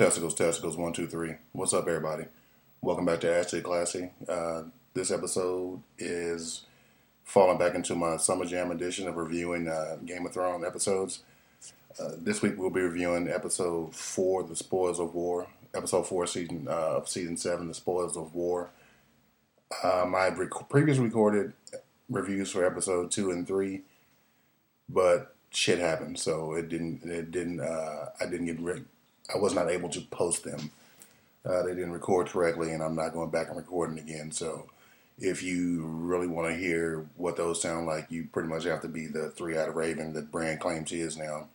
Testicles, testicles, one, two, three. What's up, everybody? Welcome back to Ashy to Classy. Uh, this episode is falling back into my Summer Jam edition of reviewing uh, Game of Thrones episodes. Uh, this week we'll be reviewing episode four, "The Spoils of War." Episode four, season uh, of season seven, "The Spoils of War." I had rec- previously recorded reviews for episode two and three, but shit happened, so it didn't. It didn't. Uh, I didn't get. Re- I was not able to post them. Uh, they didn't record correctly, and I'm not going back and recording again. So, if you really want to hear what those sound like, you pretty much have to be the three-eyed raven that Bran claims he is now,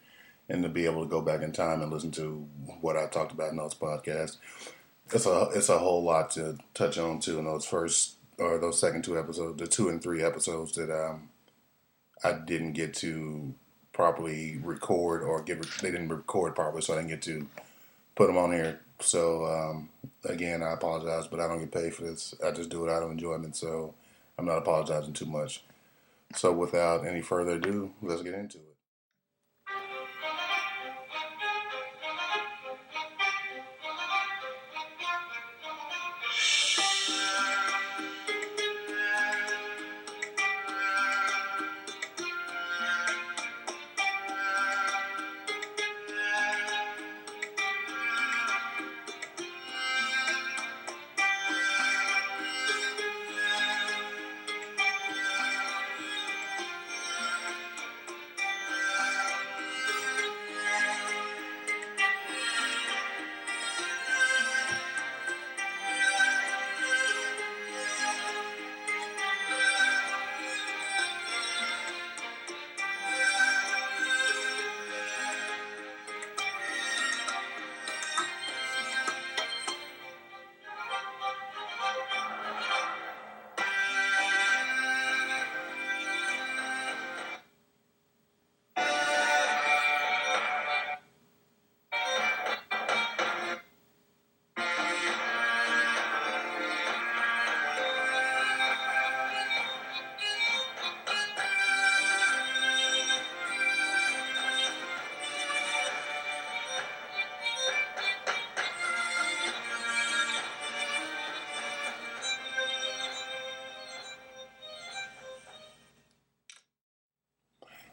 and to be able to go back in time and listen to what I talked about in those podcasts. It's a it's a whole lot to touch on too in those first or those second two episodes, the two and three episodes that um, I didn't get to properly record or get they didn't record properly, so I didn't get to put them on here. So um, again, I apologize, but I don't get paid for this. I just do it out of enjoyment, so I'm not apologizing too much. So without any further ado, let's get into it.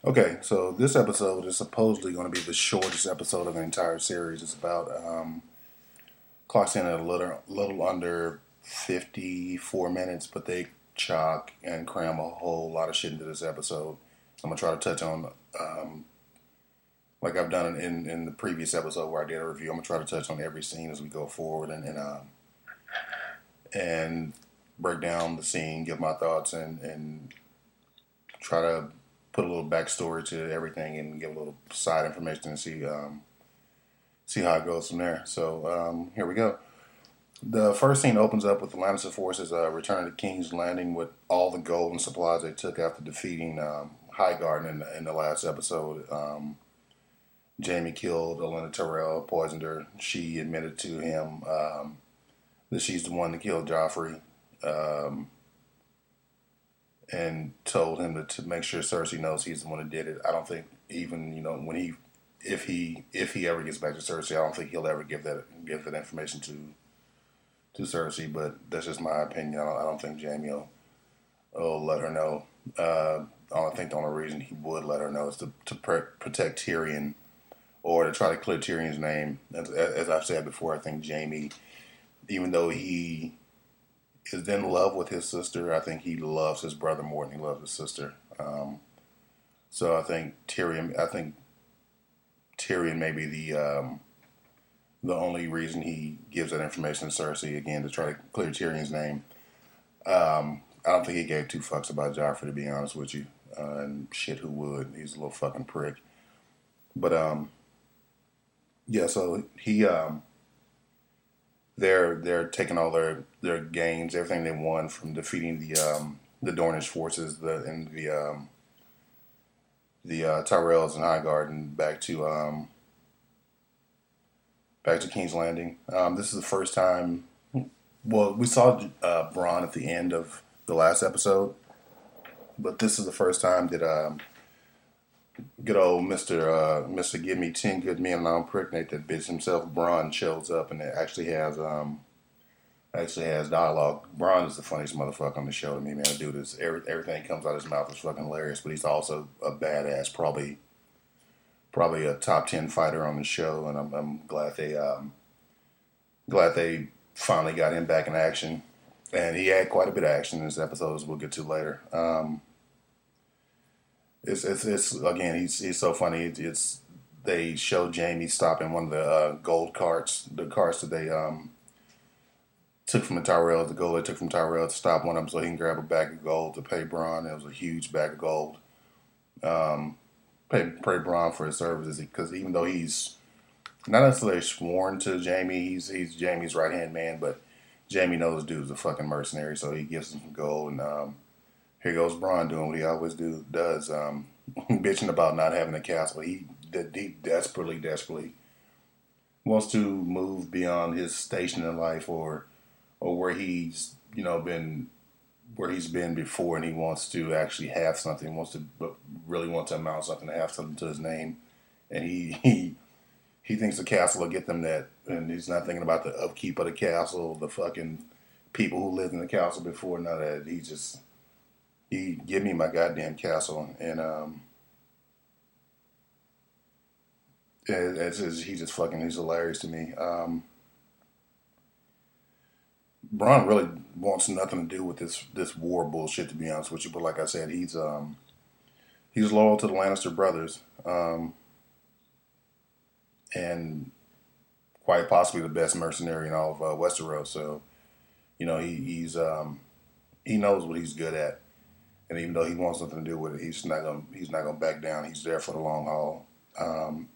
Okay, so this episode is supposedly going to be the shortest episode of the entire series. It's about um, clocks in at a little, little under fifty-four minutes, but they chalk and cram a whole lot of shit into this episode. I'm gonna try to touch on, um, like I've done in in the previous episode where I did a review. I'm gonna try to touch on every scene as we go forward and and, um, and break down the scene, give my thoughts, and and try to put a little backstory to everything and give a little side information and see um, see how it goes from there. So um, here we go. The first scene opens up with the Lannister forces uh, returning to King's Landing with all the gold and supplies they took after defeating um, Highgarden in the, in the last episode. Um, Jaime killed Olenna Tyrell, poisoned her. She admitted to him um, that she's the one that killed Joffrey. Um, and told him to, to make sure Cersei knows he's the one who did it. I don't think even you know when he if he if he ever gets back to Cersei, I don't think he'll ever give that give that information to to Cersei. But that's just my opinion. I don't, I don't think Jaime will, will let her know. Uh, I think the only reason he would let her know is to to protect Tyrion or to try to clear Tyrion's name. As, as I've said before, I think Jaime, even though he is in love with his sister. I think he loves his brother more than he loves his sister. Um, so I think Tyrion. I think Tyrion may be the um, the only reason he gives that information to Cersei again to try to clear Tyrion's name. Um, I don't think he gave two fucks about Joffrey to be honest with you. Uh, and shit, who would? He's a little fucking prick. But um, yeah. So he um, they're they're taking all their their gains, everything they won from defeating the um, the Dornish forces, the and the um, the uh, Tyrells and Highgarden back to um, back to King's Landing. Um, this is the first time. Well, we saw uh, at the end of the last episode, but this is the first time that um, good old Mister uh, Mister Give Me Ten Good Men and I'll impregnate that bitch himself. Bronn shows up and it actually has um actually has dialogue. Bronn is the funniest motherfucker on the show to me, man. Dude is every, everything comes out of his mouth is fucking hilarious, but he's also a badass. Probably probably a top ten fighter on the show, and I'm, I'm glad they um glad they finally got him back in action. And he had quite a bit of action in this episode, as we'll get to later. Um, it's, it's, it's again, he's he's so funny. It's, it's they show Jaime stopping one of the uh, gold carts, the carts that they um, took from the Tyrell, the gold they took from Tyrell to stop one of them so he can grab a bag of gold to pay Bronn. It was a huge bag of gold. Um, pay pay Bronn for his services because even though he's not necessarily sworn to Jaime, he's he's Jaime's right hand man, but Jaime knows dude's a fucking mercenary, so he gives him some gold and um, here goes Bronn doing what he always do does, um, bitching about not having a castle. He, he desperately, desperately wants to move beyond his station in life or or where he's you know been where he's been before, and he wants to actually have something. Wants to really want to amount something to have something to his name, and he he he thinks the castle will get them that, and he's not thinking about the upkeep of the castle, the fucking people who lived in the castle before. None of that. He just he give me my goddamn castle, and um, it's just, he just fucking he's hilarious to me. Um, Bronn really wants nothing to do with this this war bullshit, to be honest with you. But like I said, he's um, he's loyal to the Lannister brothers, um, and quite possibly the best mercenary in all of uh, Westeros. So, you know, he, he's um, he knows what he's good at and even though he wants nothing to do with it, he's not gonna he's not gonna back down. He's there for the long haul, um,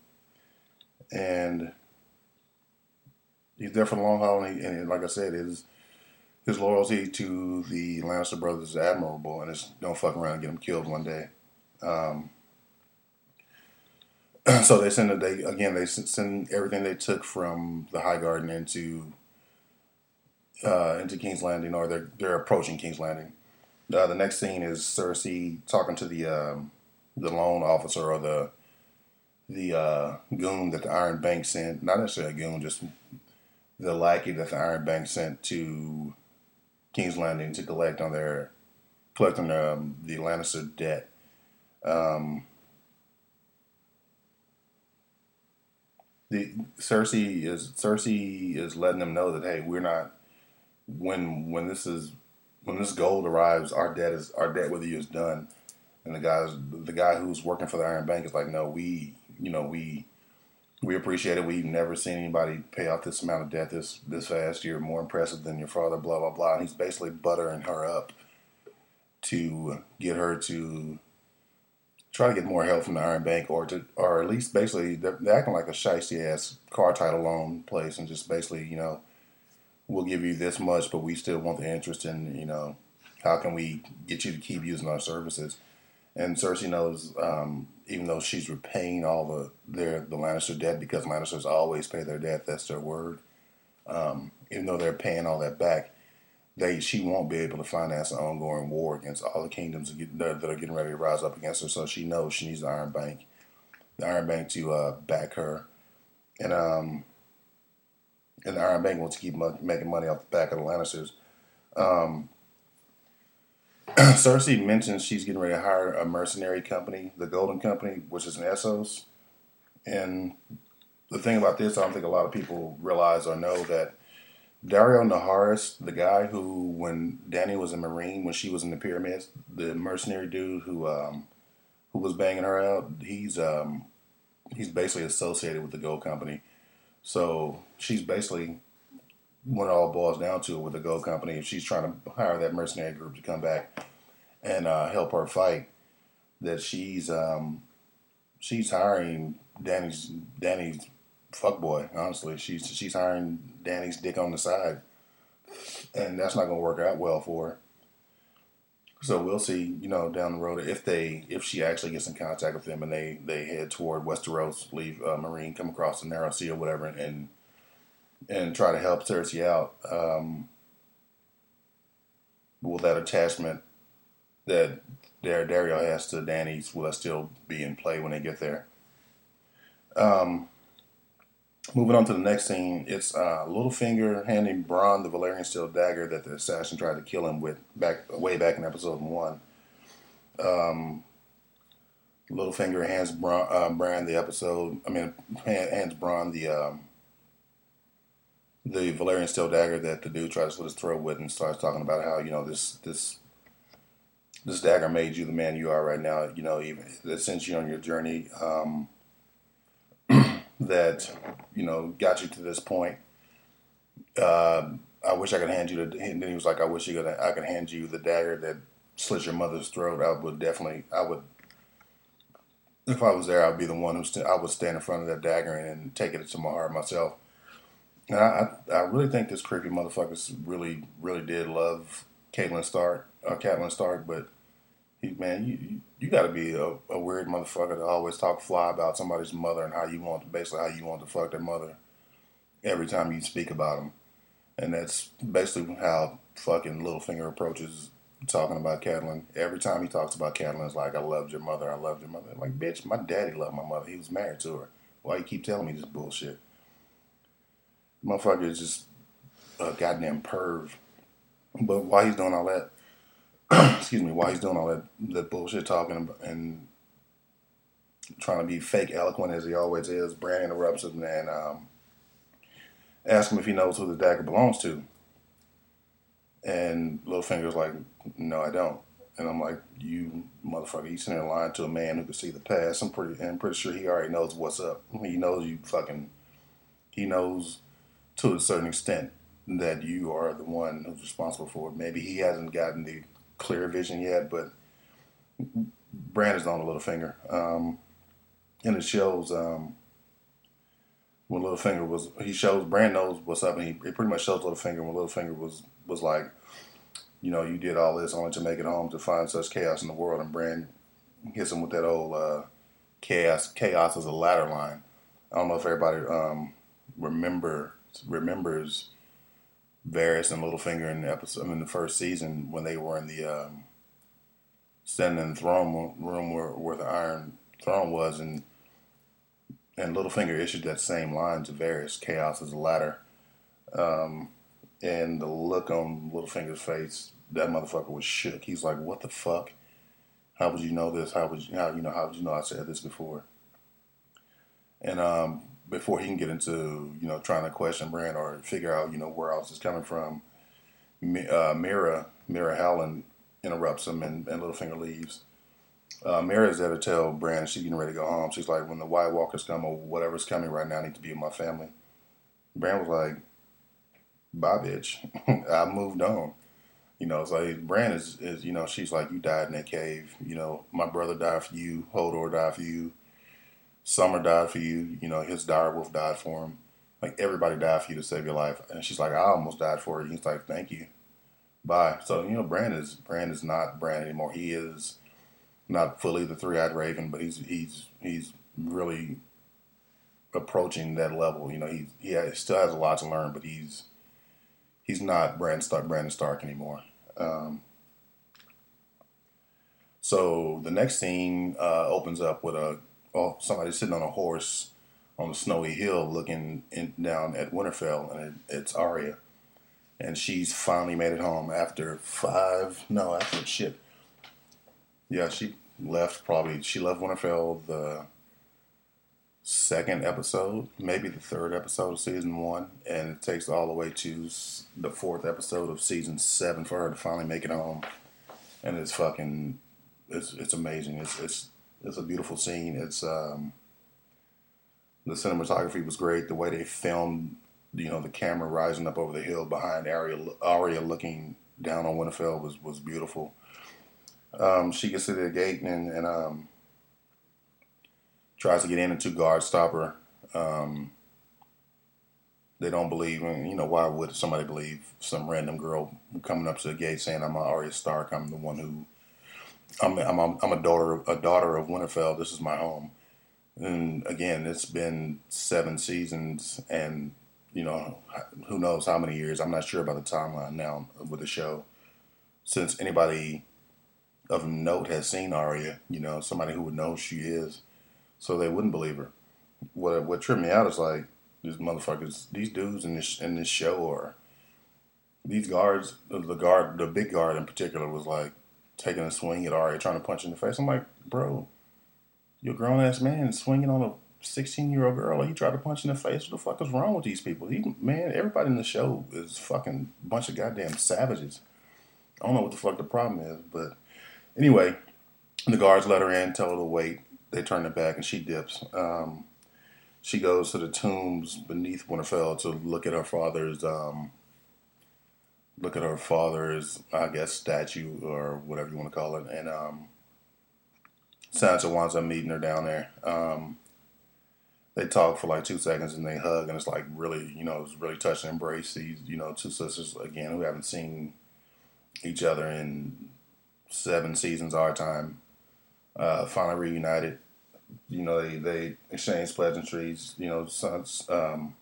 and he's there for the long haul. And, he, and, like I said, his his loyalty to the Lannister brothers is admirable, and it's don't fuck around and get him killed one day. Um, so they send. They again they send everything they took from the Highgarden into uh, into King's Landing, or they're they're approaching King's Landing. Uh, the next scene is Cersei talking to the um, the loan officer or the the uh, goon that the Iron Bank sent. Not necessarily a goon, just the lackey that the Iron Bank sent to King's Landing to collect on their collecting um, the Lannister debt. Um, the Cersei is Cersei is letting them know that hey, we're not when when this is when this gold arrives, our debt is our debt with you is done. And the guys, the guy who's working for the Iron Bank is like, no, we, you know, we, we appreciate it. We've never seen anybody pay off this amount of debt this this fast. You're more impressive than your father. Blah blah blah. And he's basically buttering her up to get her to try to get more help from the Iron Bank, or to, or at least basically they're, they're acting like a shisty ass car title loan place, and just basically, you know, we'll give you this much, but we still want the interest in, you know, how can we get you to keep using our services? And Cersei knows, um, even though she's repaying all the their the Lannister debt because Lannisters always pay their debt, that's their word. Um, even though they're paying all that back, they she won't be able to finance an ongoing war against all the kingdoms that are getting ready to rise up against her. So she knows she needs the Iron Bank, the Iron Bank to uh, back her. And um, and the Iron Bank wants to keep making money off the back of the Lannisters. Um, Cersei mentions she's getting ready to hire a mercenary company, the Golden Company, which is an Essos. And the thing about this, I don't think a lot of people realize or know that Daario Naharis, the guy who, when Dany was a Meereen, when she was in the pyramids, the mercenary dude who um, who was banging her out, he's um, he's basically associated with the Gold Company. So she's basically when it all boils down to it with the Gold Company, if she's trying to hire that mercenary group to come back and uh, help her fight, that she's um, she's hiring Danny's Dany's fuckboy. Honestly, she's she's hiring Dany's dick on the side, and that's not to work out well for her. So we'll see, you know, down the road if they if she actually gets in contact with them and they they head toward Westeros, leave uh, Meereen, come across the narrow sea or whatever, and and, and try to help Cersei out. Um, will that attachment that Dar- Daario has to Dany's will that still be in play when they get there. Um, moving on to the next scene, it's uh, Littlefinger handing Bronn the Valyrian steel dagger that the assassin tried to kill him with back way back in episode one. Um, Littlefinger hands Bronn, uh, Bran the episode. I mean, hands Bronn the um, the Valyrian steel dagger that the dude tries to slit his throat with, and starts talking about how you know this this this dagger made you the man you are right now. You know, even that sent you on your journey. Um, that you know got you to this point. Uh, I wish I could hand you the. And then he was like, "I wish you could. I could hand you the dagger that slit your mother's throat." I would definitely. I would. If I was there, I'd be the one who st- I would stand in front of that dagger and, and take it to my heart myself. And I, I, really think this creepy motherfucker really, really did love Catelyn Stark, uh, Catelyn Stark, but he, man, you, you got to be a, a, weird motherfucker to always talk fly about somebody's mother and how you want, basically how you want to fuck their mother every time you speak about them. And that's basically how fucking Littlefinger approaches talking about Catelyn. Every time he talks about Catelyn, it's like, I loved your mother, I loved your mother. Like, bitch, my daddy loved my mother. He was married to her. Why you keep telling me this bullshit? Motherfucker is just a goddamn perv. But why he's doing all that, excuse me, while he's doing all that, that bullshit talking and trying to be fake eloquent as he always is, Bran interrupts him and um, asks him if he knows who the dagger belongs to. And Littlefinger's like, no, I don't. And I'm like, you motherfucker, you sitting there lying to a man who can see the past. I'm pretty, I'm pretty sure he already knows what's up. He knows you fucking, he knows to a certain extent that you are the one who's responsible for it. Maybe he hasn't gotten the clear vision yet, but Brandon's on a Littlefinger. Um, and it shows um, when Littlefinger was, he shows, Bran knows what's up, and he, he pretty much shows Littlefinger when Littlefinger was, was like, you know, you did all this only to make it home to find such chaos in the world. And Bran hits him with that old uh, chaos, chaos is a ladder line. I don't know if everybody um, remember remembers Varys and Littlefinger in the episode in the first season when they were in the um, standing throne room where, where the Iron Throne was, and and Littlefinger issued that same line to Varys: "Chaos is a ladder." Um, and the look on Littlefinger's face, that motherfucker was shook. He's like, "What the fuck? How would you know this? How would you how you know how would you know I said this before?" And um, before he can get into you know trying to question Bran or figure out you know where else is coming from, uh, Mira Meera Howland interrupts him and, and Littlefinger leaves. Uh, Meera's there to tell Bran she's getting ready to go home. She's like, when the White Walkers come or whatever's coming right now, I need to be with my family. Bran was like, bye, bitch. I moved on. You know, it's like Bran is, is, you know, she's like, you died in that cave. You know, my brother died for you. Hodor died for you. Summer died for you. You know, his direwolf died for him. Like everybody died for you to save your life. And she's like, I almost died for you. He's like, thank you. Bye. So you know, Bran is Bran is not Bran anymore. He is not fully the three-eyed raven, but he's he's he's really approaching that level. You know, he he still has a lot to learn, but he's he's not Bran Stark, Brandon Stark anymore. Um, so the next scene uh, opens up with a oh, somebody sitting on a horse on a snowy hill looking in, down at Winterfell, and it, it's Arya. And she's finally made it home after five, no, after shit. Yeah, she left probably, she left Winterfell the second episode, maybe the third episode of season one, and it takes all the way to the fourth episode of season seven for her to finally make it home. And it's fucking, it's it's amazing. It's it's it's a beautiful scene. It's um, the cinematography was great. The way they filmed, you know, the camera rising up over the hill behind Arya, Arya looking down on Winterfell was was beautiful. Um, she gets to the gate and, and um, tries to get in, and two guards stop her. Um, they don't believe, and you know, why would somebody believe some random girl coming up to the gate saying, "I'm Arya Stark. I'm the one who I'm I'm I'm a daughter a daughter of Winterfell. This is my home. And again, it's been seven seasons, and you know who knows how many years. I'm not sure about the timeline now with the show, since anybody of note has seen Arya. You know, somebody who would know who she is, so they wouldn't believe her. What what tripped me out is like these motherfuckers, these dudes in this in this show or these guards. The guard, the big guard in particular, was like taking a swing at Arya, trying to punch in the face. I'm like, bro, you're a grown ass man swinging on a 16 year old girl. You try to punch in the face. What the fuck is wrong with these people? He, man, everybody in the show is fucking bunch of goddamn savages. I don't know what the fuck the problem is, but anyway, the guards let her in, tell her to wait. They turn her back, and she dips. Um, she goes to the tombs beneath Winterfell to look at her father's um, look at her father's, I guess, statue or whatever you want to call it, and um, Sansa winds up meeting her down there. Um, they talk for like two seconds and they hug, and it's like really, you know, it's really touching embrace. These, you know, two sisters again who haven't seen each other in seven seasons our time, uh, finally reunited. You know, they they exchange pleasantries. You know, Sansa, um,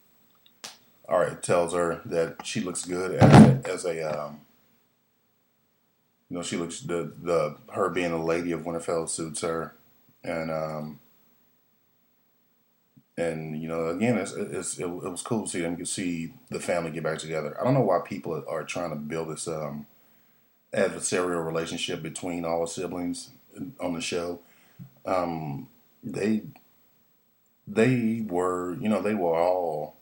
all right, tells her that she looks good as a, as a um, you know, she looks the the her being a lady of Winterfell suits her, and um, and you know, again, it's, it's it, it, was cool to see them see the family get back together. I don't know why people are trying to build this um, adversarial relationship between all the siblings on the show. Um, they they were, you know, they were all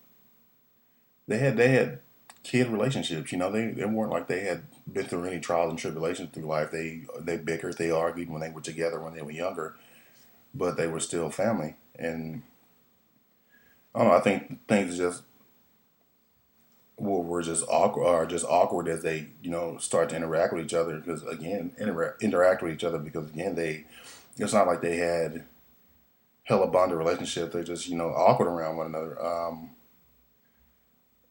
they had they had kid relationships. You know, they they weren't like they had been through any trials and tribulations through life. They they bickered, they argued when they were together when they were younger, but they were still family and I don't know. I think things just were just awkward, are just awkward as they, you know, start to interact with each other. Because again, interact interact with each other because again, they it's not like they had hella bonded relationship. They're just you know awkward around one another. Um,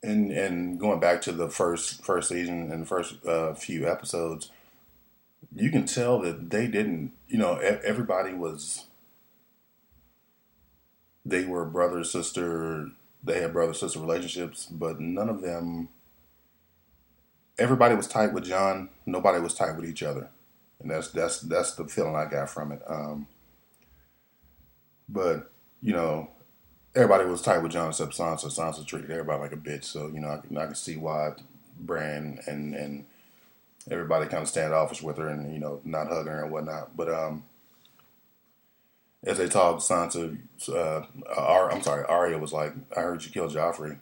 and and going back to the first first season and the first uh, few episodes, you can tell that they didn't. You know, everybody was they were brother sister. They had brother sister relationships, but none of them. Everybody was tight with Jon. Nobody was tight with each other, and that's that's that's the feeling I got from it. Um, but you know, everybody was tight with Jon except Sansa. Sansa treated everybody like a bitch, so you know I can, I can see why Bran and and everybody kind of standoffish with her and you know not hugging her and whatnot. But um, as they talked, Sansa, uh, Ar- I'm sorry, Arya was like, "I heard you killed Joffrey."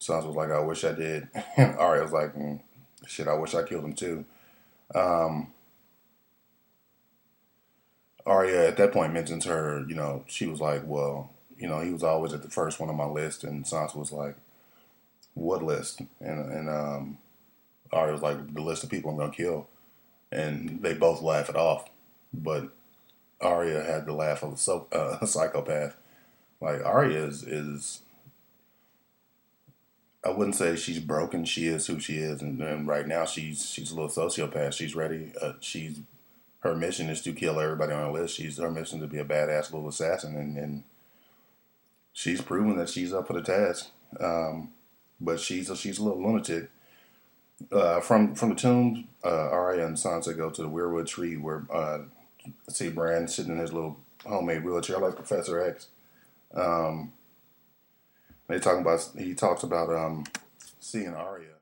Sansa was like, "I wish I did." And Arya was like, mm, "Shit, I wish I killed him too." Um, Arya at that point mentions her. You know, she was like, "Well, you know, he was always at the first one on my list," and Sansa was like, "What list?" And and um, Arya was like, "The list of people I'm gonna kill," and they both laugh it off, but Arya had the laugh of a, so, uh, psychopath. Like Arya is is I wouldn't say she's broken. She is who she is, and, and right now she's she's a little sociopath. She's ready. Uh, she's her mission is to kill everybody on her list. She's her mission to be a badass little assassin, and, and she's proven that she's up for the task. Um, but she's a, she's a little lunatic. Uh, from from the tomb, uh, Arya and Sansa go to the weirwood tree where uh, see Bran sitting in his little homemade wheelchair like Professor X. Um, they talking about he talks about um, seeing Arya.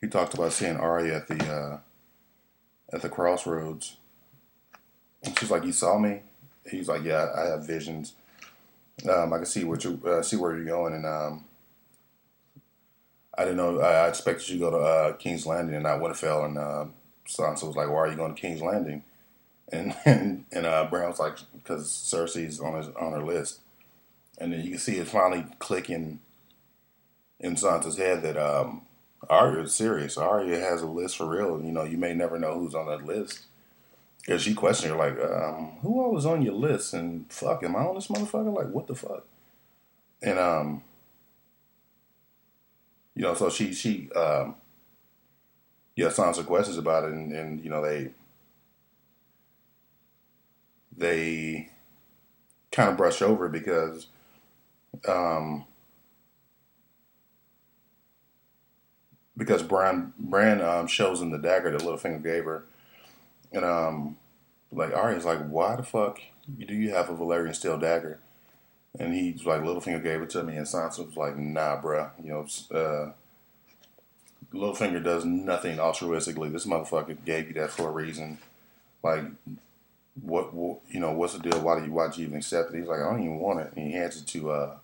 He talked about seeing Arya at the uh, at the crossroads. And she's like, "You saw me." He's like, "Yeah, I have visions. Um, I can see what you uh, see where you're going." And um, I didn't know. I, I expected you to go to uh, King's Landing and not Winterfell. And uh, Sansa was like, "Why are you going to King's Landing?" and and, and uh, like because Cersei's on his on her list, and then you can see it finally clicking in Sansa's head that um, Arya is serious. Arya has a list for real. You know, you may never know who's on that list. Because she questioned her, like, um, who all was on your list? And fuck, am I on this motherfucker? Like, what the fuck? And, um, you know, so she, she, um, yeah, Sansa questions about it, and, and you know, they, they kind of brush over because um, because Bran Bran um, shows him the dagger that Littlefinger gave her, And um, like Arya's like, why the fuck do you have a Valyrian steel dagger? And he's like, Littlefinger gave it to me, and Sansa was like, Nah, bruh. You know, uh, Littlefinger does nothing altruistically. This motherfucker gave you that for a reason. Like, what, what you know? What's the deal? Why do you why do you even accept it? He's like, I don't even want it. And he hands it to uh,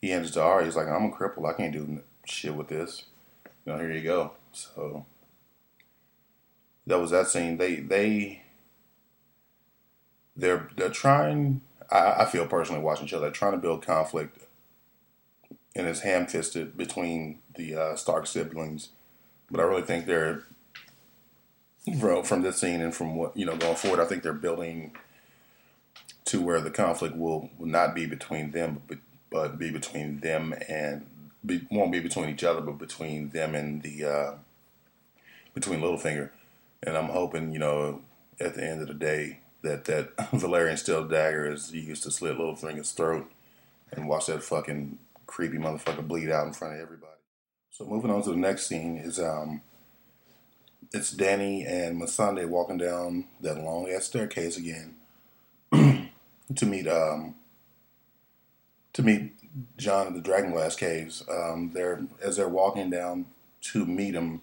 he hands it to Arya. He's like, I'm a cripple. I can't do shit with this. You know, here you go. So that was that scene. They they they're they're trying. I, I feel personally watching other. They're trying to build conflict, and it's ham fisted between the uh, Stark siblings. But I really think they're from from this scene and from what you know going forward. I think they're building to where the conflict will, will not be between them, but but be between them and be, won't be between each other, but between them and the uh, between Littlefinger. And I'm hoping, you know, at the end of the day, that that Valyrian steel dagger is used to slit Littlefinger's throat and watch that fucking creepy motherfucker bleed out in front of everybody. So moving on to the next scene is um, it's Dany and Missandei walking down that long ass staircase again to meet um to meet Jon in the Dragonglass caves. Um, they're as they're walking down to meet him.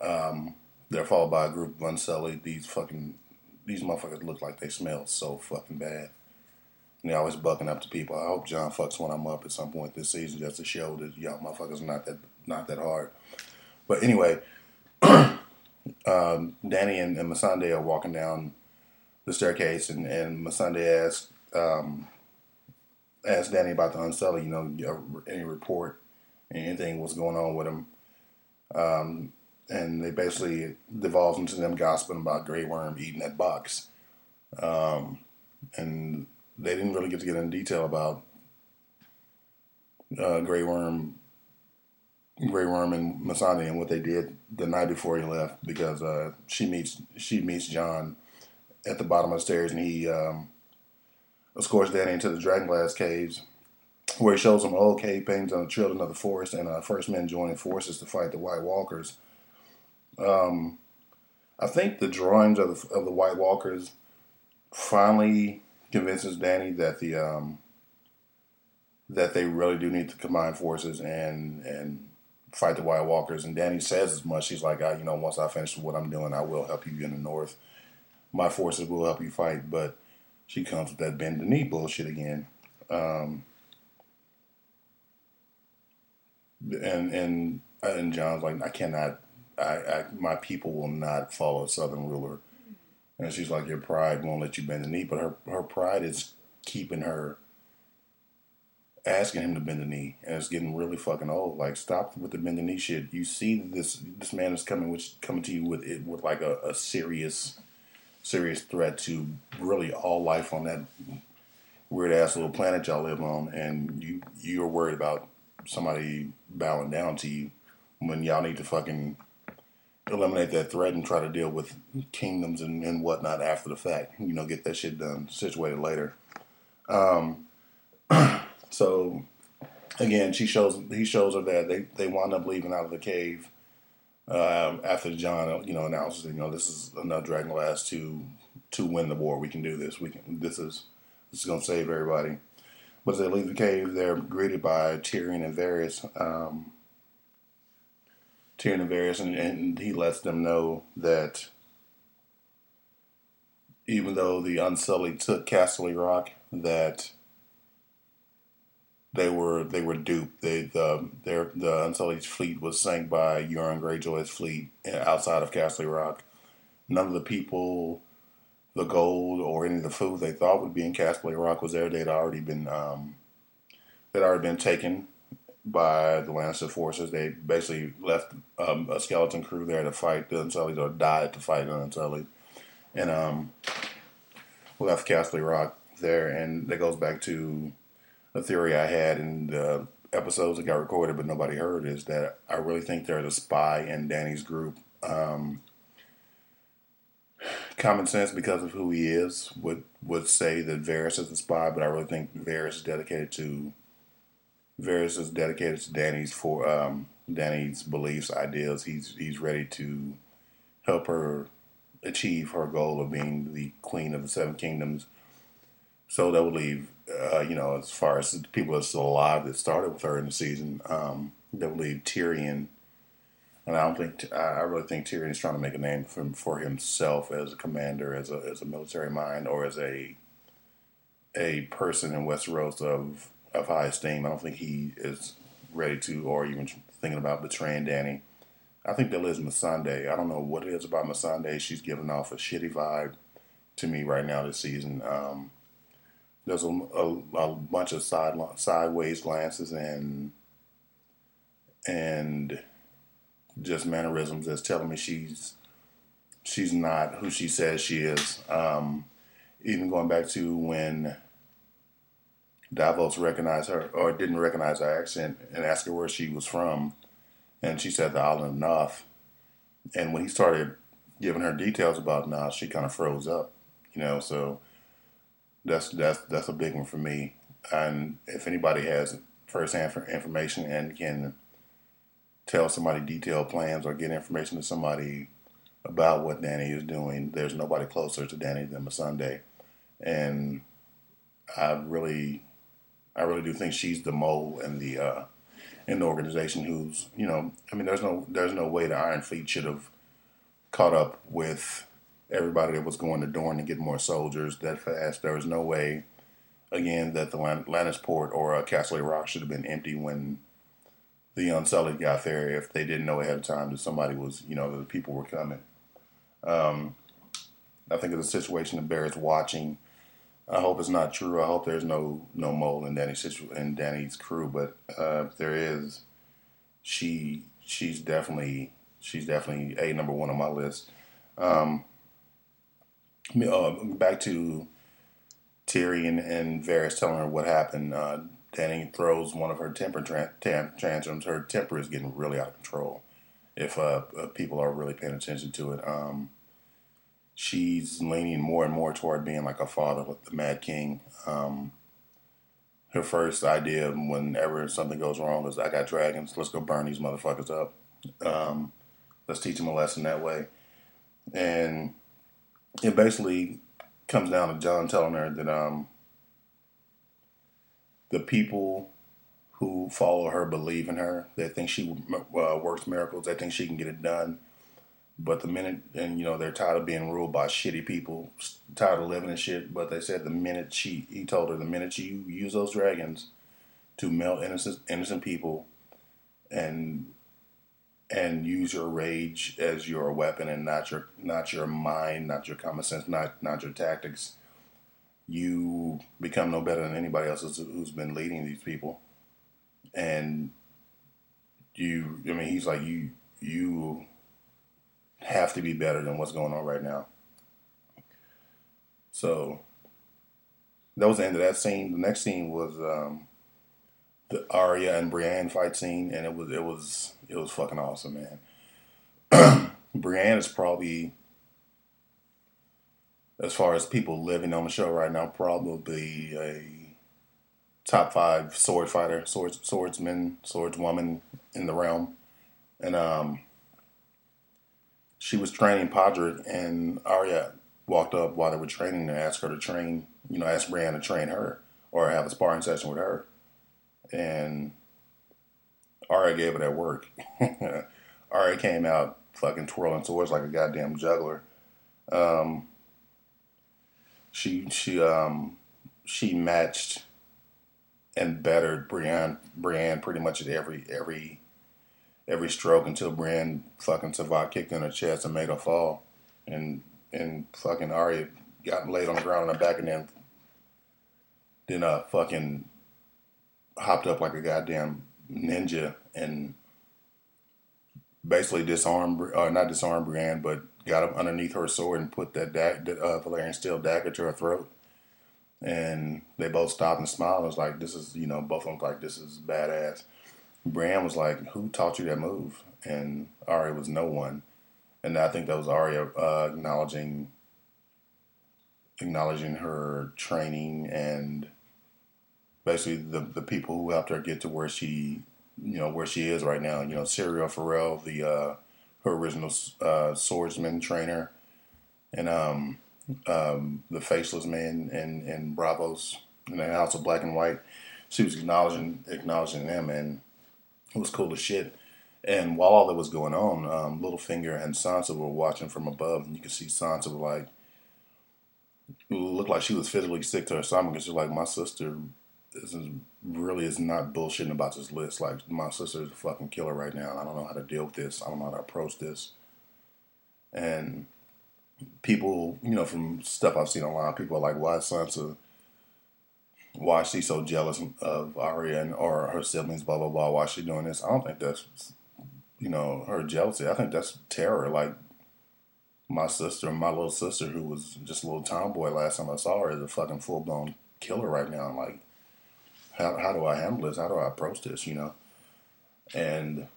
Um, they're followed by a group of Unsullied. These fucking these motherfuckers look like they smell so fucking bad. And they always bucking up to people. I hope Jon fucks of them up at some point this season just to show that y'all motherfuckers are not that not that hard. But anyway, um, Dany and, and Missandei are walking down the staircase, and, and Missandei asks um, asks Dany about the Unsullied, you know, any report, anything what's going on with him. Um, and they basically devolves into them gossiping about Grey Worm eating that box. Um, and they didn't really get to get in detail about uh, Grey Worm, Grey Worm and Missandei and what they did the night before he left because uh, she meets she meets Jon at the bottom of the stairs and he um, escorts Dany into the Dragonglass caves where he shows them old cave paintings on the children of the forest and uh, first men joining forces to fight the White Walkers. Um, I think the drawings of the, of the White Walkers finally convinces Dany that the um, that they really do need to combine forces and and fight the White Walkers. And Dany says as much. She's like, I, you know, once I finish what I'm doing, I will help you in the North. My forces will help you fight. But she comes with that bend the knee bullshit again. Um, and and and Jon's like, I cannot I, I, my people will not follow a southern ruler. And she's like, your pride won't let you bend the knee, but her her pride is keeping her asking him to bend the knee, and it's getting really fucking old. Like, stop with the bend the knee shit. You see this this man is coming with coming to you with it with like a, a serious serious threat to really all life on that weird ass little planet y'all live on, and you you're worried about somebody bowing down to you when y'all need to fucking eliminate that threat and try to deal with kingdoms and, and whatnot after the fact. You know, get that shit done, situated later. Um, so again, she shows he shows her that they they wind up leaving out of the cave uh, after Jon, you know announces you know this is enough Dragonglass to to win the war. We can do this. We can. This is this is gonna save everybody. But as they leave the cave, they're greeted by Tyrion and Varys. Um, Tyrion Varys, and, and he lets them know that even though the Unsullied took Castle Rock, that they were they were duped. They the their the Unsullied fleet was sank by Euron Greyjoy's fleet outside of Castle Rock. None of the people, the gold, or any of the food they thought would be in Castle Rock was there. They'd already been um, they'd already been taken by the Lannister forces. They basically left um, a skeleton crew there to fight the Unsullied, or died to fight the Unsullied, and um, left Casterly Rock there. And that goes back to a theory I had in the episodes that got recorded but nobody heard is that I really think there's a spy in Dany's group. Um, common sense, because of who he is, would would say that Varys is a spy, but I really think Varys is dedicated to Varys is dedicated to Dany's for um, Dany's beliefs, ideas. He's he's ready to help her achieve her goal of being the queen of the Seven Kingdoms. So that would leave, uh, you know, as far as the people are still alive that started with her in the season, um, that would leave Tyrion. And I don't think I really think Tyrion is trying to make a name for, for himself as a commander, as a as a military mind, or as a a person in Westeros of of high esteem. I don't think he is ready to, or even thinking about betraying Dany. I think that Liz Missandei. I don't know what it is about Missandei. She's giving off a shitty vibe to me right now this season. Um, there's a, a, a, bunch of side sideways glances and and just mannerisms that's telling me she's she's not who she says she is. Um, even going back to when Davos recognized her or didn't recognize her accent and asked her where she was from and she said the island of Naath. And when he started giving her details about Naath, she kind of froze up, you know. So that's that's that's a big one for me. And if anybody has firsthand information and can tell somebody detailed plans or get information to somebody about what Dany is doing, there's nobody closer to Dany than Missandei. And I really, I really do think she's the mole and the uh, in the organization who's you know I mean there's no there's no way the Iron Fleet should have caught up with everybody that was going to Dorne to get more soldiers that fast. There was no way again that the Lannisport or uh, Castle Rock should have been empty when the Unsullied got there if they didn't know ahead of time that somebody was you know that the people were coming. Um, I think it's a situation that bears watching I hope it's not true. I hope there's no no mole in Dany's situ- in Dany's crew, but uh, if there is, she she's definitely she's definitely a number one on my list. Um, uh, back to Tyrion and Varys telling her what happened. Uh, Dany throws one of her temper tantrums. Her temper is getting really out of control. If uh, uh people are really paying attention to it. Um, she's leaning more and more toward being like a father with the Mad King. Um, her first idea whenever something goes wrong is, I got dragons, let's go burn these motherfuckers up. Um, let's teach them a lesson that way. And it basically comes down to Jon telling her that um, the people who follow her believe in her. They think she uh, works miracles. They think she can get it done. But the minute, and you know, they're tired of being ruled by shitty people, tired of living in shit. But they said the minute she, he told her, the minute you use those dragons to melt innocent innocent people, and and use your rage as your weapon and not your not your mind, not your common sense, not not your tactics, you become no better than anybody else who's been leading these people. And you, I mean, he's like you you have to be better than what's going on right now. So that was the end of that scene. The next scene was um, the Arya and Brienne fight scene, and it was it was it was fucking awesome, man. Brienne is probably, as far as people living on the show right now, probably a top five sword fighter, swords swordsman, swordswoman in the realm, and um, she was training Podrick, and Arya walked up while they were training and asked her to train, you know, ask Brienne to train her or have a sparring session with her. And Arya gave it that work. Arya came out fucking twirling swords like a goddamn juggler. Um, she she um she matched and bettered Brienne Brienne pretty much at every every every stroke until Brienne fucking Savate kicked in her chest and made her fall. And and fucking Arya got laid on the ground on her back and then then uh fucking hopped up like a goddamn ninja and basically disarmed uh, not disarmed Brienne but got up underneath her sword and put that da- uh, Valyrian steel dagger to her throat. And they both stopped and smiled. It was like, this is, you know, both of them like, this is badass. Bram was like, "Who taught you that move?" And Arya was no one. And I think that was Arya uh, acknowledging acknowledging her training and basically the the people who helped her get to where she you know where she is right now. You know, Syrio Forel, the uh, her original uh, swordsman trainer, and um, um, the faceless man in in Braavos in the House of Black and White. She was acknowledging acknowledging them, and it was cool as shit. And while all that was going on, um, Littlefinger and Sansa were watching from above, and you could see Sansa was like, looked like she was physically sick to her stomach. She's like, my sister is really is not bullshitting about this list. Like, my sister is a fucking killer right now. I don't know how to deal with this. I don't know how to approach this. And people, you know, from stuff I've seen online, people are like, why is Sansa, why is she so jealous of Arya and or her siblings, blah, blah, blah, why is she doing this? I don't think that's, you know, her jealousy. I think that's terror. Like, my sister, my little sister, who was just a little tomboy last time I saw her, is a fucking full blown killer right now. I'm like, how, how do I handle this? How do I approach this? You know, and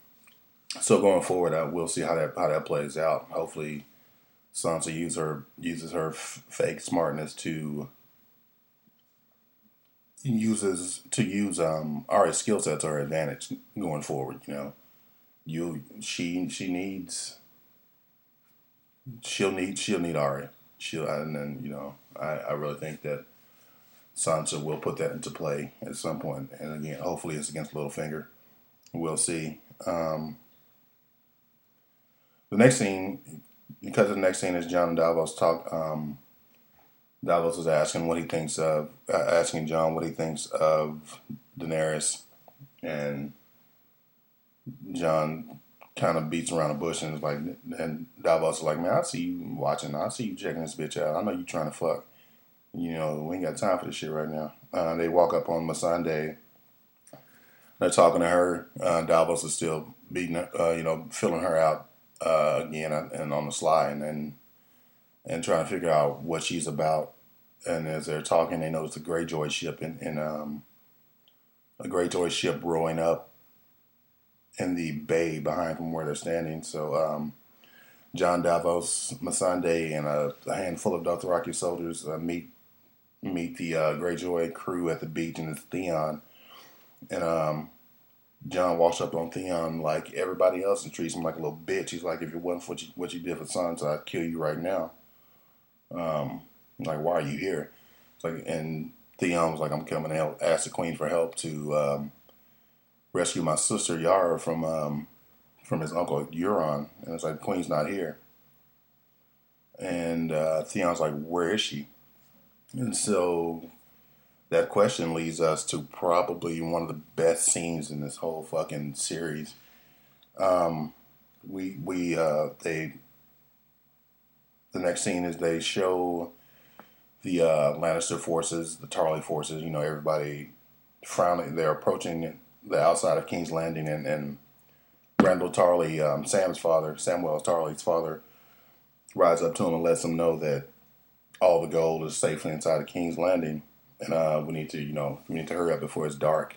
so going forward, I will see how that how that plays out. Hopefully, Sansa use her uses her f- fake smartness to uses to use um Arya's skill set to her advantage going forward. You know, you she she needs she'll need she'll need Arya. She'll and then you know I, I really think that Sansa will put that into play at some point. And again, hopefully it's against Littlefinger. We'll see. Um, the next scene, because the next scene is Jon and Davos talk. Um, Davos is asking what he thinks of, uh, asking Jon what he thinks of Daenerys, and Jon kind of beats around the bush and is like, and Davos is like, man, I see you watching, I see you checking this bitch out. I know you trying to fuck. You know, we ain't got time for this shit right now. Uh, they walk up on Missandei. They're talking to her. Uh, Davos is still beating, uh, you know, filling her out uh, again and on the sly, and, and and trying to figure out what she's about. And as they're talking, they notice a Greyjoy ship in, in um, a Greyjoy ship rowing up in the bay behind from where they're standing. So um, Jon Davos, Missandei, and a, a, handful of Dothraki soldiers uh, meet meet the uh, Greyjoy crew at the beach, and it's Theon. And um, Jon walks up on Theon like everybody else and treats him like a little bitch. He's like, if it wasn't for what you, what you did for Sansa, I'd kill you right now. Um, like, why are you here? It's like, and Theon was like, I'm coming help, ask the queen for help to um, rescue my sister Yara from um, from his uncle Euron, and it's like Queen's not here. And uh, Theon's like, where is she? And so that question leads us to probably one of the best scenes in this whole fucking series. Um, we we uh, they the next scene is they show the uh, Lannister forces, the Tarly forces. You know, everybody frowning. They're approaching the outside of King's Landing, and, and Randyll Tarly, um, Sam's father, Samwell Tarly's father, rides up to him and lets him know that all the gold is safely inside of King's Landing, and uh, we need to, you know, we need to hurry up before it's dark,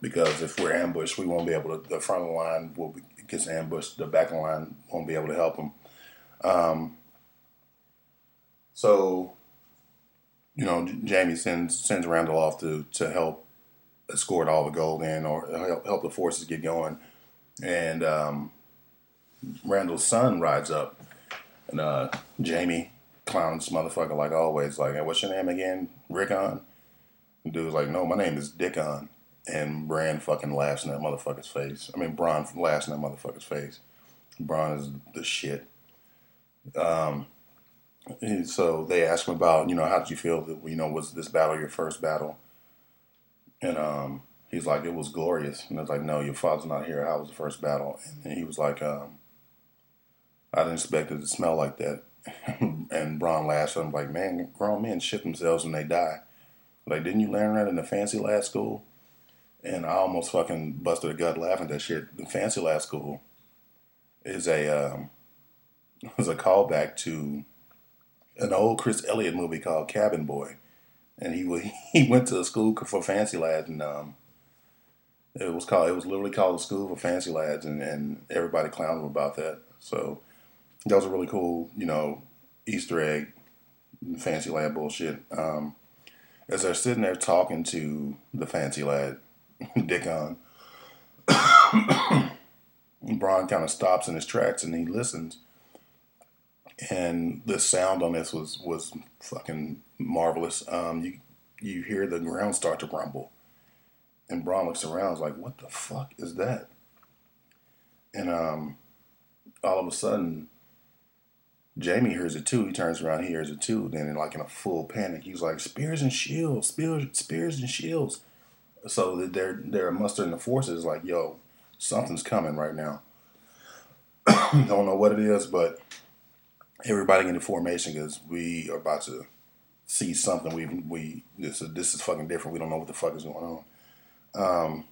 because if we're ambushed, we won't be able to. The front of the line will be, gets ambushed. The back of the line won't be able to help them. Um, so, you know, Jaime sends sends Randyll off to to help escort all the gold in or help, help the forces get going. And um, Randyll's son rides up, and uh, Jaime clowns motherfucker like always. Like, hey, what's your name again? Rickon. The dude's like, no, my name is Dickon. And Bran fucking laughs in that motherfucker's face. I mean, Bronn laughs in that motherfucker's face. Bronn is the shit. Um, so they asked him about, you know, how did you feel that, you know, was this battle your first battle? And um, he's like, it was glorious. And I was like, no, your father's not here. How was the first battle? And he was like, um, I didn't expect it to smell like that. and Bronn laughs at him like, man, grown men shit themselves when they die. Like, didn't you learn that in the fancy lad school? And I almost fucking busted a gut laughing at that shit. The fancy lad school is a um, is a callback to an old Chris Elliott movie called Cabin Boy and he he went to a school for fancy lads, and um, it was called it was literally called a school for fancy lads, and, and everybody clowned him about that. So that was a really cool, you know, Easter egg, fancy lad bullshit. Um, as they're sitting there talking to the fancy lad, Dickon, Bronn kind of stops in his tracks and he listens. And the sound on this was was fucking marvelous. Um, you you hear the ground start to rumble, and Bronn looks around, is like, "What the fuck is that?" And um, all of a sudden, Jaime hears it too. He turns around, he hears it too. Then, like in a full panic, he's like, "Spears and shields, spears, spears and shields." So they're they're mustering the forces. Like, yo, something's coming right now. Don't know what it is, but everybody in the formation because we are about to see something. We we this is this is fucking different. We don't know what the fuck is going on. Um,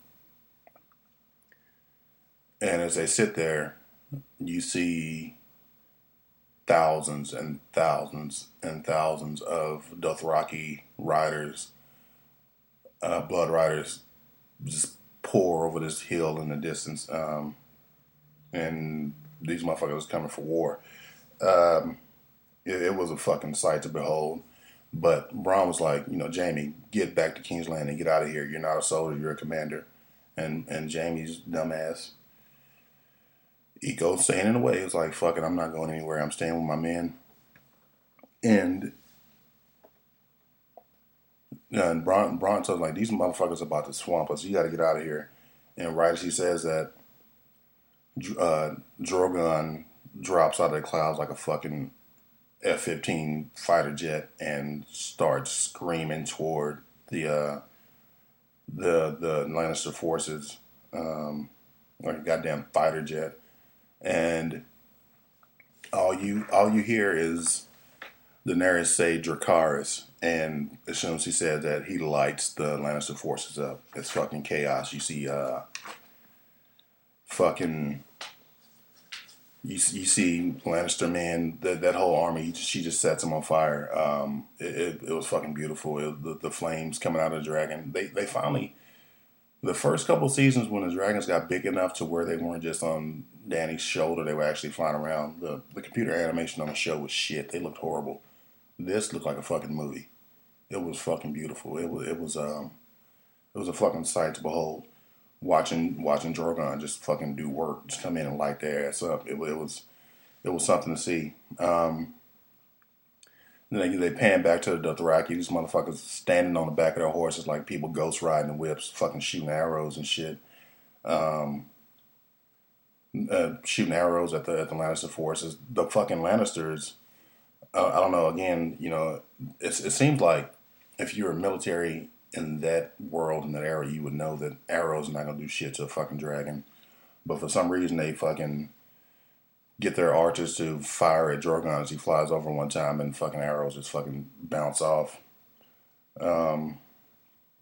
and as they sit there, you see thousands and thousands and thousands of Dothraki riders, uh, blood riders, just pour over this hill in the distance. Um, and these motherfuckers coming for war. Um, it, it, was a fucking sight to behold. But Bronn was like, you know, Jaime, get back to King's Landing, get out of here. You're not a soldier, you're a commander. And and Jaime's dumbass, he goes staying in the way. It's like, fuck it, I'm not going anywhere. I'm staying with my men. And and Bronn, Bronn tells like these motherfuckers about to swamp us. You got to get out of here. And right as he says that, uh, Drogon drops out of the clouds like a fucking F fifteen fighter jet and starts screaming toward the uh, the the Lannister forces, um, like a goddamn fighter jet, and all you all you hear is Daenerys say Dracarys, and as soon as he says that, he lights the Lannister forces up. It's fucking chaos. You see, uh, fucking you, you see Lannister man that that whole army she just sets them on fire. Um, it, it, it, was fucking beautiful. It, the, the flames coming out of the dragon. They they finally the first couple seasons when the dragons got big enough to where they weren't just on Dany's shoulder, they were actually flying around. The the computer animation on the show was shit. They looked horrible. This looked like a fucking movie. It was fucking beautiful. It was it was um it was a fucking sight to behold watching watching Drogon just fucking do work, just come in and light their ass up. It, it was it was something to see. Um, then they, they pan back to the Dothraki. These motherfuckers standing on the back of their horses like people ghost riding whips, fucking shooting arrows and shit. Um, uh, shooting arrows at the at the Lannister forces. The fucking Lannisters. Uh, I don't know. Again, you know, it seems like if you're a military in that world in that era, you would know that arrows not gonna do shit to a fucking dragon. But for some reason, they fucking get their archers to fire at Drogon as he flies over one time, and fucking arrows just fucking bounce off. Um,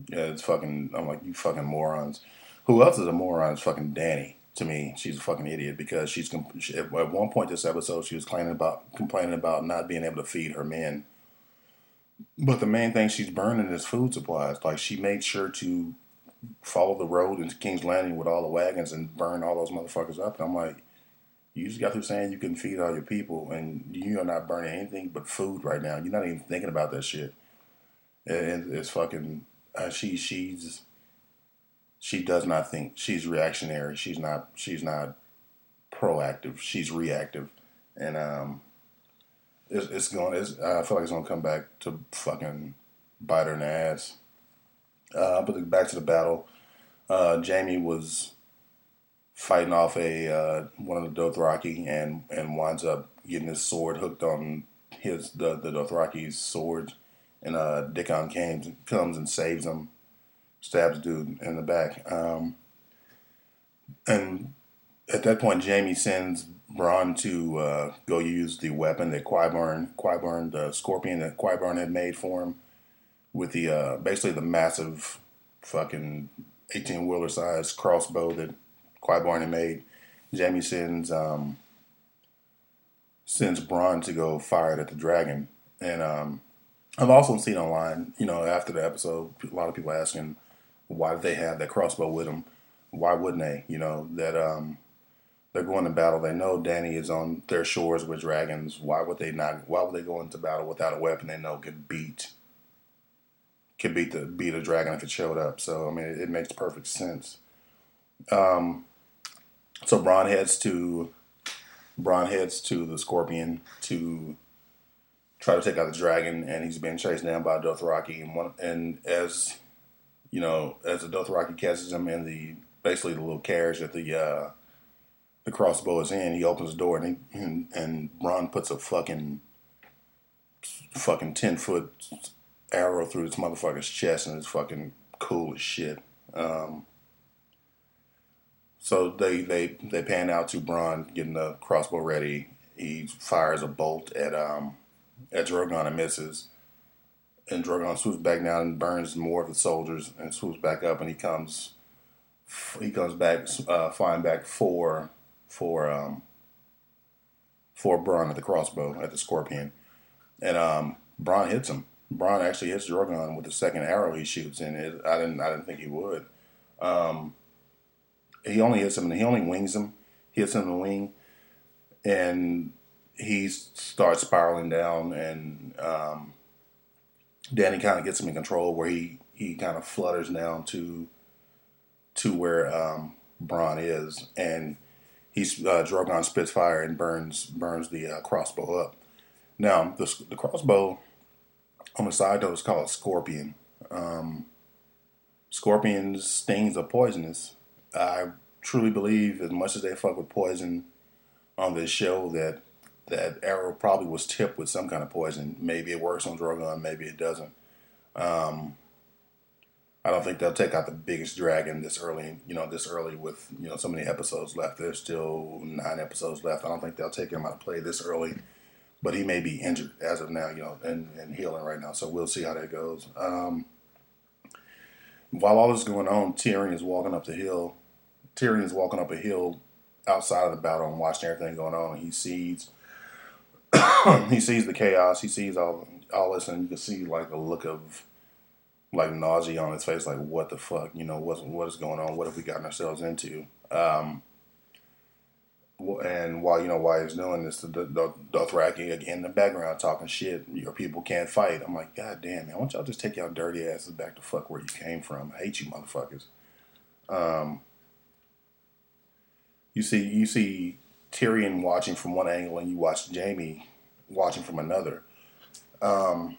yeah, it's fucking. I'm like, you fucking morons. Who else is a moron? Fucking Dany. To me, she's a fucking idiot because she's at one point this episode she was complaining about complaining about not being able to feed her men but the main thing she's burning is food supplies. Like she made sure to follow the road into King's Landing with all the wagons and burn all those motherfuckers up. And I'm like, you just got through saying you can feed all your people, and you are not burning anything but food right now. You're not even thinking about that shit. And it's fucking. Uh, she she's she does not think she's reactionary. She's not she's not proactive. She's reactive, and um, it's, it's going. It's, I feel like it's gonna come back to fucking bite her in the ass. Uh, but back to the battle. Uh, Jaime was fighting off a uh, one of the Dothraki and and winds up getting his sword hooked on his the the Dothraki's sword, and uh, Dickon comes comes and saves him, stabs dude in the back. Um, and at that point, Jaime sends Bronn to uh, go use the weapon that Qyburn, Qyburn, the scorpion that Qyburn had made for him, with the uh, basically the massive fucking eighteen wheeler size crossbow that Qyburn had made. Jaime sends um, sends Bronn to go fire it at the dragon, and um, I've also seen online, you know, after the episode, a lot of people asking why did they have that crossbow with them? Why wouldn't they? You know that um, they're going to battle. They know Dany is on their shores with dragons. Why would they not? Why would they go into battle without a weapon they know could beat could beat the beat a dragon if it showed up? So I mean, it, it makes perfect sense. Um, so Bronn heads to Bronn heads to the Scorpion to try to take out the dragon, and he's being chased down by Dothraki. And, one, and as you know, as the Dothraki catches him in the basically the little carriage that the uh, the crossbow is in, he opens the door and he, and, and Bronn puts a fucking fucking ten foot arrow through this motherfucker's chest, and it's fucking cool as shit. Um, so they they they pan out to Bronn getting the crossbow ready. He fires a bolt at um at Drogon and misses. And Drogon swoops back down and burns more of the soldiers and swoops back up and he comes he comes back uh, flying back for for um for Bronn at the crossbow at the scorpion. And um Bronn hits him. Bronn actually hits Drogon with the second arrow he shoots and it, I didn't I didn't think he would. Um he only hits him and he only wings him. He hits him in the wing and he starts spiraling down, and um, Dany kind of gets him in control, where he he kind of flutters down to to where um, Bronn is, and he's uh, Drogon spits fire and burns burns the uh, crossbow up. Now the the crossbow on the side though is called a scorpion. Um, scorpions stings are poisonous. I truly believe, as much as they fuck with poison on this show, that that arrow probably was tipped with some kind of poison. Maybe it works on Drogon, maybe it doesn't. Um, I don't think they'll take out the biggest dragon this early. You know, this early with you know so many episodes left. There's still nine episodes left. I don't think they'll take him out of play this early. But he may be injured as of now, you know, and, and healing right now. So we'll see how that goes. Um, while all this is going on, Tyrion is walking up the hill. Tyrion is walking up a hill outside of the battle and watching everything going on. He sees he sees the chaos. He sees all all this, and you can see like a look of like nausea on his face. Like, what the fuck? You know, what what is going on? What have we gotten ourselves into? Um, and while you know why he's doing this, the, the Dothraki again in the background talking shit. Your people can't fight. I'm like, God damn, man! Why don't y'all just take y'all dirty asses back to fuck where you came from? I hate you, motherfuckers. Um, you see, you see Tyrion watching from one angle and you watch Jaime watching from another. Um,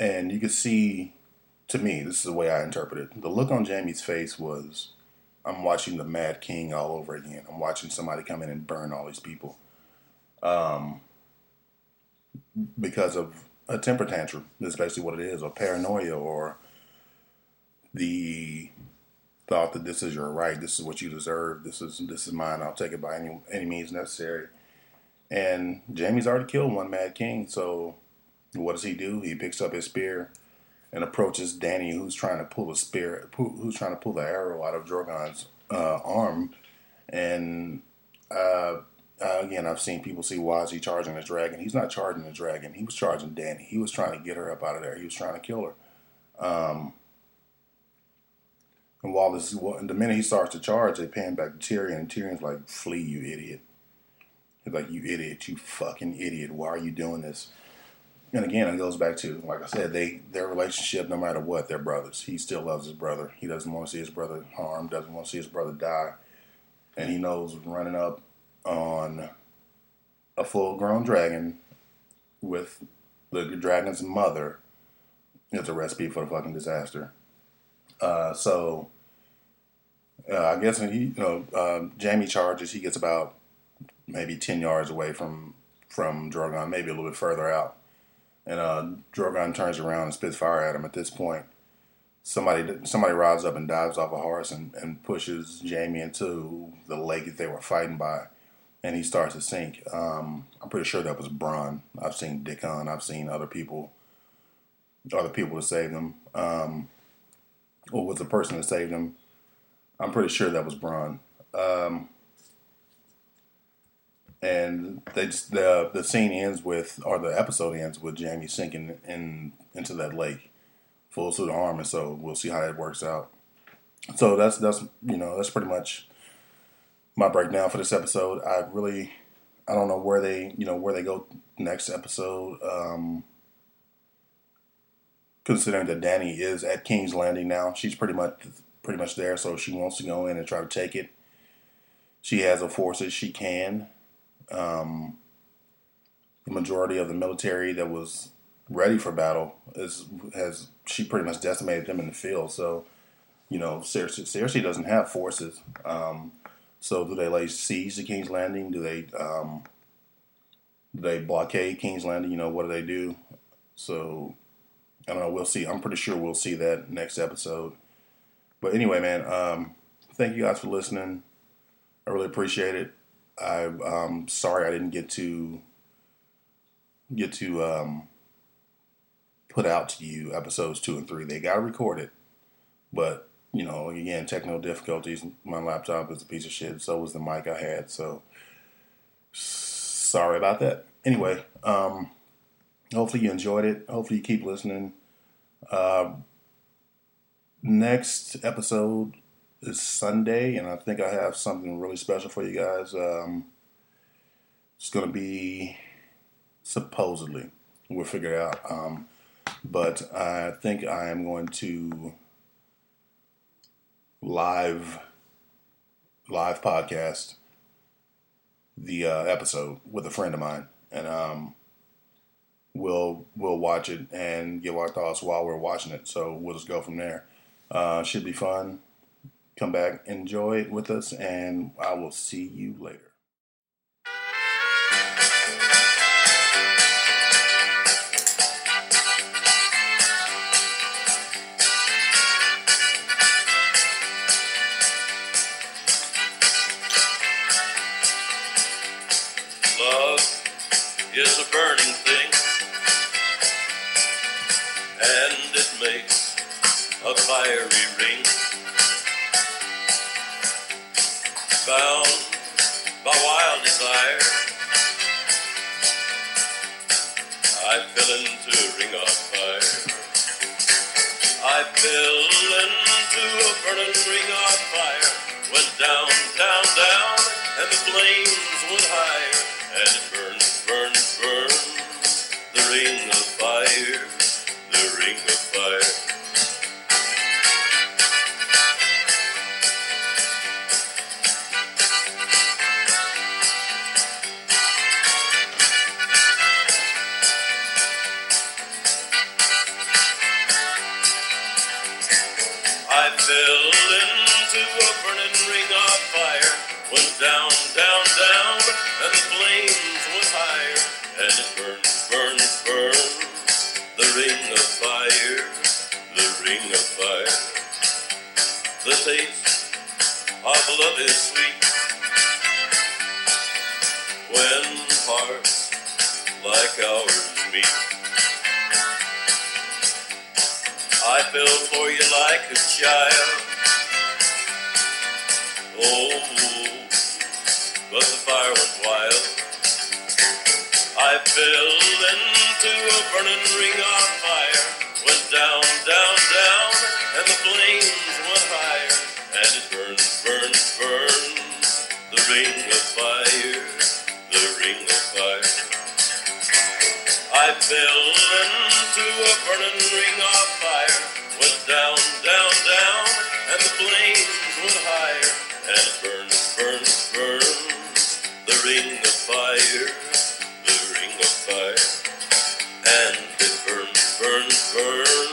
and you could see, to me, this is the way I interpret it. The look on Jaime's face was, I'm watching the Mad King all over again. I'm watching somebody come in and burn all these people. Um, because of a temper tantrum. That's basically what it is, or paranoia, or the thought that this is your right, this is what you deserve, this is this is mine. I'll take it by any any means necessary. And Jaime's already killed one Mad King, so what does he do? He picks up his spear and approaches Dany, who's trying to pull the spear, who's trying to pull the arrow out of Drogon's uh, arm. And uh, again, I've seen people see he charging the dragon? He's not charging the dragon. He was charging Dany. He was trying to get her up out of there. He was trying to kill her. Um, and while this, the minute he starts to charge, they pan back to Tyrion, and Tyrion's like, "Flee, you idiot!" He's like, "You idiot! You fucking idiot! Why are you doing this?" And again, it goes back to, like I said, they their relationship, no matter what, they're brothers. He still loves his brother. He doesn't want to see his brother harmed. Doesn't want to see his brother die, and he knows running up on a full-grown dragon with the dragon's mother is a recipe for the fucking disaster. Uh, so uh, I guess when he, you know, uh, Jaime charges. He gets about maybe ten yards away from from Drogon, maybe a little bit further out, and uh, Drogon turns around and spits fire at him. At this point, somebody somebody rides up and dives off a horse and, and pushes Jaime into the lake that they were fighting by, and he starts to sink. Um, I'm pretty sure that was Bronn. I've seen Dickon. I've seen other people, other people to save them. Um, or was the person that saved him. I'm pretty sure that was Bronn. Um, and they just, the the scene ends with, or the episode ends with Jaime sinking in into that lake, full suit of armor. So we'll see how that works out. So that's that's you know that's pretty much my breakdown for this episode. I really I don't know where they you know where they go next episode. Um, considering that Dany is at King's Landing now. She's pretty much pretty much there, so she wants to go in and try to take it. she has the forces she can. Um, the majority of the military that was ready for battle is has she pretty much decimated them in the field. So, you know, Cersei, Cersei doesn't have forces. Um, so, do they lay siege to King's Landing? Do they um, do they blockade King's Landing? You know, what do they do? So, I don't know. We'll see. I'm pretty sure we'll see that next episode. But anyway, man, um, thank you guys for listening. I really appreciate it. I'm um, sorry I didn't get to get to um, put out to you episodes two and three. They got recorded, but you know, again, technical difficulties. My laptop is a piece of shit. So was the mic I had. So sorry about that. Anyway, um, hopefully you enjoyed it. Hopefully you keep listening. Uh, next episode is Sunday, and I think I have something really special for you guys. Um, it's going to be supposedly we'll figure it out. Um, but I think I am going to live live podcast the uh, episode with a friend of mine, and um, we'll we'll watch it and give our thoughts while we're watching it. So we'll just go from there. Uh, should be fun. Come back, enjoy it with us, and I will see you later. Love is a burning thing, and it makes a fiery I fell into a ring of fire. I fell into a burning ring of fire. Went down, down, down, and the flames went higher. And it burns, burns, burns. The ring of fire, the ring of fire. Down, down, down, and the flames went higher. And it burns, burns, burns. The ring of fire, the ring of fire. The taste of love is sweet. When hearts like ours meet. I fell for you like a child. Oh, but the fire went wild. I fell into a burning ring of fire. Went down, down, down, and the flames went higher. And it burns, burns, burns. The ring of fire, the ring of fire. I fell into a burning ring of fire. Went down, down, down, and the flames went higher. And it burns. The ring of fire, the ring of fire. And it burns, burns, burns.